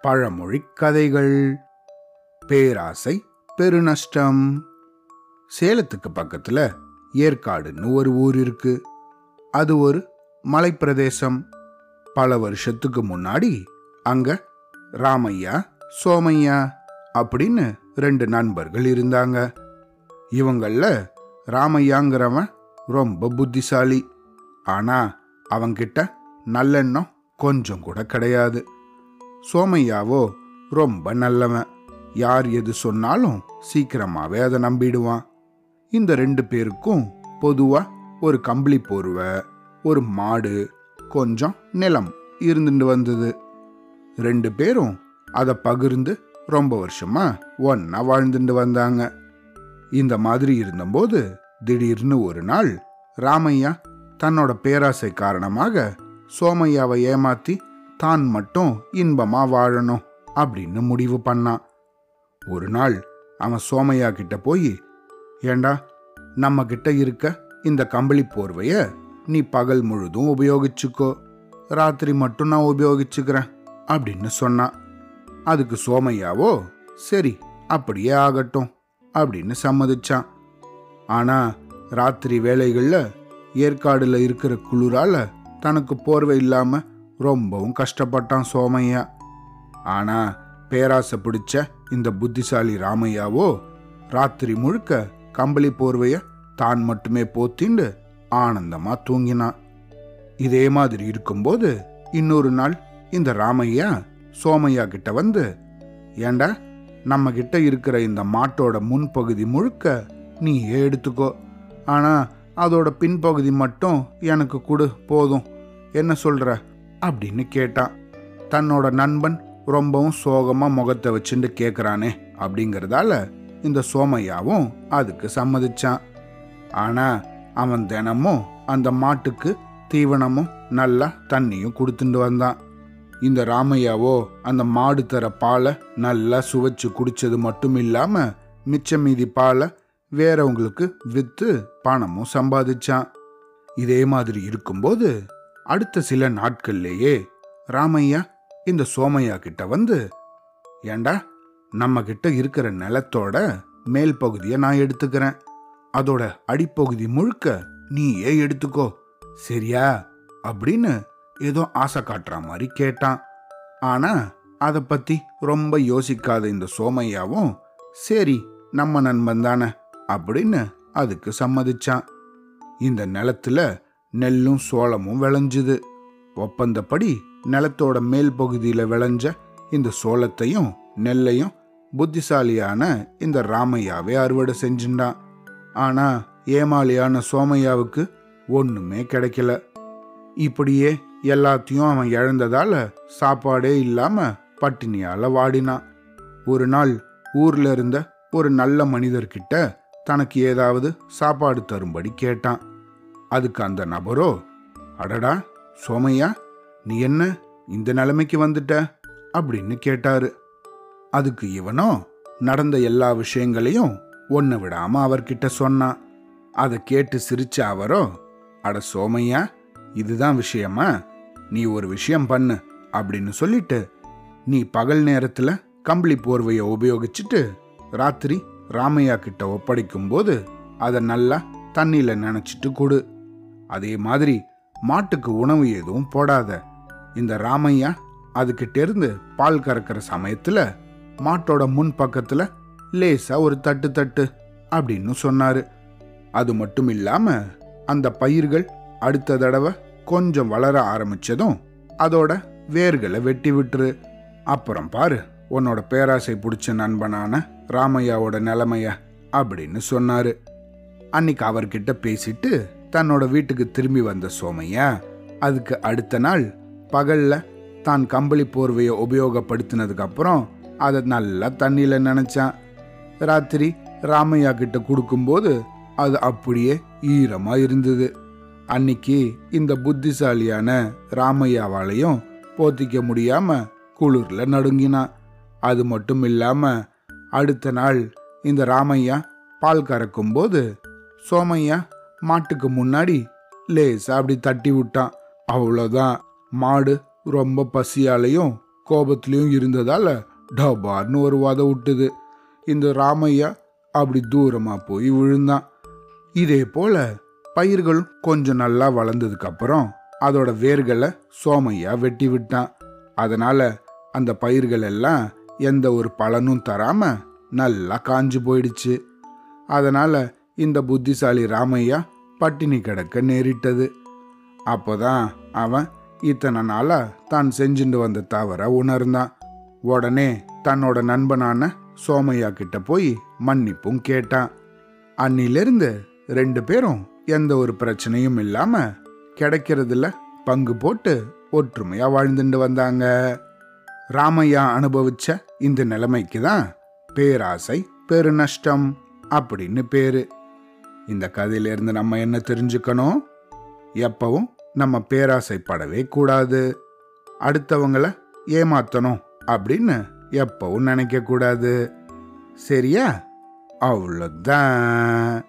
பழமொழி கதைகள். பேராசை பெருநஷ்டம். சேலத்துக்கு பக்கத்துல ஏற்காடுன்னு ஒரு ஊர் இருக்கு. அது ஒரு மலைப்பிரதேசம். பல வருஷத்துக்கு முன்னாடி அங்க ராமையா சோமையா அப்படின்னு ரெண்டு நண்பர்கள் இருந்தாங்க. இவங்கள ராமையாங்கிறவன் ரொம்ப புத்திசாலி. ஆனா அவங்கிட்ட நல்லெண்ணம் கொஞ்சம் கூட கிடையாது. சோமையாவோ ரொம்ப நல்லவன். யார் எது சொன்னாலும் சீக்கிரமாவே அதை நம்பிடுவான். இந்த ரெண்டு பேருக்கும் பொதுவா ஒரு கம்பளி போர்வை ஒரு மாடு கொஞ்சம் நிலம் இருந்துட்டு வந்தது. ரெண்டு பேரும் அதை பகிர்ந்து ரொம்ப வருஷமா ஒன்னா வாழ்ந்துட்டு வந்தாங்க. இந்த மாதிரி இருந்தபோது திடீர்னு ஒரு நாள் ராமையா தன்னோட பேராசை காரணமாக சோமையாவை ஏமாத்தி தான் மட்டும் இன்பமா வாழணும் அப்படின்னு முடிவு பண்ணான் ஒரு நாள் அவன் சோமையா கிட்ட போய் ஏண்டா நம்ம கிட்ட இருக்க இந்த கம்பளி போர்வைய நீ பகல் முழுதும் உபயோகிச்சுக்கோ ராத்திரி மட்டும் நான் உபயோகிச்சுக்கிறேன் அப்படின்னு சொன்னான் அதுக்கு சோமையாவோ சரி அப்படியே ஆகட்டும் அப்படின்னு சம்மதிச்சான். ஆனா ராத்திரி வேலைகளில் ஏற்காடுல இருக்கிற குளிரால தனக்கு போர்வை இல்லாம ரொம்பவும் கஷ்டப்பட்டான் சோமையா. ஆனா பேராசை பிடிச்ச இந்த புத்திசாலி ராமையாவோ ராத்திரி முழுக்க கம்பளி போர்வைய தான் மட்டுமே போத்திண்டு ஆனந்தமா தூங்கினான். இதே மாதிரி இருக்கும்போது இன்னொரு நாள் இந்த ராமையா சோமையா கிட்ட வந்து ஏண்டா நம்ம கிட்ட இருக்கிற இந்த மாட்டோட முன்பகுதி முழுக்க நீ எடுத்துக்கோ. ஆனா அதோட பின்பகுதி மட்டும் எனக்கு கொடு போதும். என்ன சொல்கிற அப்படின்னு கேட்டான் தன்னோட நண்பன் ரொம்பவும் சோகமாக முகத்தை வச்சுட்டு கேட்குறானே அப்படிங்கிறதால இந்த சோமையாவும் அதுக்கு சம்மதிச்சான். ஆனால் அவன் தினமும் அந்த மாட்டுக்கு தீவனமும் நல்லா தண்ணியும் கொடுத்துட்டு வந்தான். இந்த ராமையாவோ அந்த மாடு தர பாலை நல்லா சுவைச்சு குடிச்சது மட்டும் இல்லாமல் மிச்ச மீதி பாலை வேறவங்களுக்கு விற்று பணமும் சம்பாதிச்சான். இதே மாதிரி இருக்கும்போது அடுத்த சில நாட்கள்லேயே ராமையா இந்த சோமையா கிட்ட வந்து ஏண்டா நம்ம கிட்ட இருக்கிற நிலத்தோட மேல் பகுதியை நான் எடுத்துக்கிறேன். அதோட அடிப்பகுதி முழுக்க நீயே எடுத்துக்கோ. சரியா? அப்படின்னு ஏதோ ஆசை காட்டுற மாதிரி கேட்டான். ஆனா அதை பத்தி ரொம்ப யோசிக்காத இந்த சோமையாவும் சரி நம்ம நண்பன் தானே. அப்படின்னு அதுக்கு சம்மதிச்சான். இந்த நிலத்துல நெல்லும் சோளமும் விளைஞ்சுது. ஒப்பந்தப்படி நிலத்தோட மேல் பகுதியில் விளைஞ்ச இந்த சோளத்தையும் நெல்லையும் புத்திசாலியான இந்த ராமையாவே அறுவடை செஞ்சுட்டான். ஆனா ஏமாளியான சோமையாவுக்கு ஒண்ணுமே கிடைக்கல. இப்படியே எல்லாத்தையும் அவன் இழந்ததால சாப்பாடே இல்லாம பட்டினியால வாடினான். ஒரு நாள் ஊர்ல இருந்த ஒரு நல்ல மனிதர்கிட்ட தனக்கு ஏதாவது சாப்பாடு தரும்படி கேட்டான். அதுக்கு அந்த நபரோ அடடா சோமையா நீ என்ன இந்த நிலைமைக்கு வந்துட்ட? அப்படின்னு கேட்டாரு. அதுக்கு இவனோ நடந்த எல்லா விஷயங்களையும் ஒன்ன விடாம அவர்கிட்ட சொன்னான். அதை கேட்டு சிரிச்ச அவரோ அட சோமையா இதுதான் விஷயமா? நீ ஒரு விஷயம் பண்ணு அப்படின்னு சொல்லிட்டு நீ பகல் நேரத்துல கம்பளி போர்வையை உபயோகிச்சுட்டு ராத்திரி ராமையா கிட்ட ஒப்படைக்கும் போது அதை நல்லா தண்ணியில் நினச்சிட்டு கொடு. அதே மாதிரி மாட்டுக்கு உணவு எதுவும் போடாத. இந்த ராமையா அதுக்கிட்டேருந்து பால் கறக்கிற சமயத்தில் மாட்டோட முன் பக்கத்தில் லேசாக ஒரு தட்டு தட்டு அப்படின்னு சொன்னாரு. அது மட்டும் இல்லாமல் அந்த பயிர்கள் அடுத்த தடவை கொஞ்சம் வளர ஆரம்பிச்சதும் அதோட வேர்களை வெட்டி விட்டுரு. அப்புறம் பாரு உன்னோட பேராசை பிடிச்ச நண்பனான ராமையாவோட நிலைமைய அப்படின்னு சொன்னாரு. அன்னைக்கு அவர்கிட்ட பேசிட்டு தன்னோட வீட்டுக்கு திரும்பி வந்த சோமையா அதுக்கு அடுத்த நாள் பகல்ல தான் கம்பளி போர்வையை உபயோகப்படுத்தினதுக்கு அப்புறம் அதை நல்லா தண்ணியில் நினைச்சான். ராத்திரி ராமையா கிட்ட கொடுக்கும்போது அது அப்படியே ஈரமா இருந்தது. அன்னைக்கு இந்த புத்திசாலியான ராமையாவாலையும் போத்திக்க முடியாம குளிர்ல நடுங்கினான். அது மட்டும் இல்லாம அடுத்த நாள் இந்த ராமையா பால் கறக்கும் போது சோமையா மாட்டுக்கு முன்னாடி லேசா அப்படி தட்டி விட்டான். அவ்வளோதான் மாடு ரொம்ப பசியாலையும் கோபத்திலையும் இருந்ததால டபார்னு ஒரு வத விட்டுது. இந்த ராமையா அப்படி தூரமாக போய் விழுந்தான். இதே போல பயிர்களும் கொஞ்சம் நல்லா வளர்ந்ததுக்கு அப்புறம் அதோட வேர்களை சோமையா வெட்டி விட்டான். அதனால அந்த பயிர்கள் எல்லாம் எந்த ஒரு பலனும் தராம நல்லா காஞ்சு போயிடுச்சு. அதனால இந்த புத்திசாலி ராமையா பட்டினி கிடக்க நேரிட்டது. அப்போதான் அவன் இத்தனை நாளா தான் செஞ்சுட்டு வந்த தவற உணர்ந்தான். உடனே தன்னோட நண்பனான சோமையா கிட்ட போய் மன்னிப்பும் கேட்டான். அன்னிலிருந்து ரெண்டு பேரும் எந்த ஒரு பிரச்சனையும் இல்லாம கிடைக்கிறதுல பங்கு போட்டு ஒற்றுமையா வாழ்ந்துட்டு வந்தாங்க. ராமையா அனுபவிச்ச இந்த நிலைமைக்கு தான் பேராசை பெருநஷ்டம் அப்படின்னு பேரு. இந்த கதையிலிருந்து நம்ம என்ன தெரிஞ்சுக்கணும்? எப்பவும் நம்ம பேராசைப்படவே கூடாது. அடுத்தவங்களை ஏமாத்தணும் அப்படின்னு எப்பவும் நினைக்க கூடாது சரியா? அவ்வளோதான்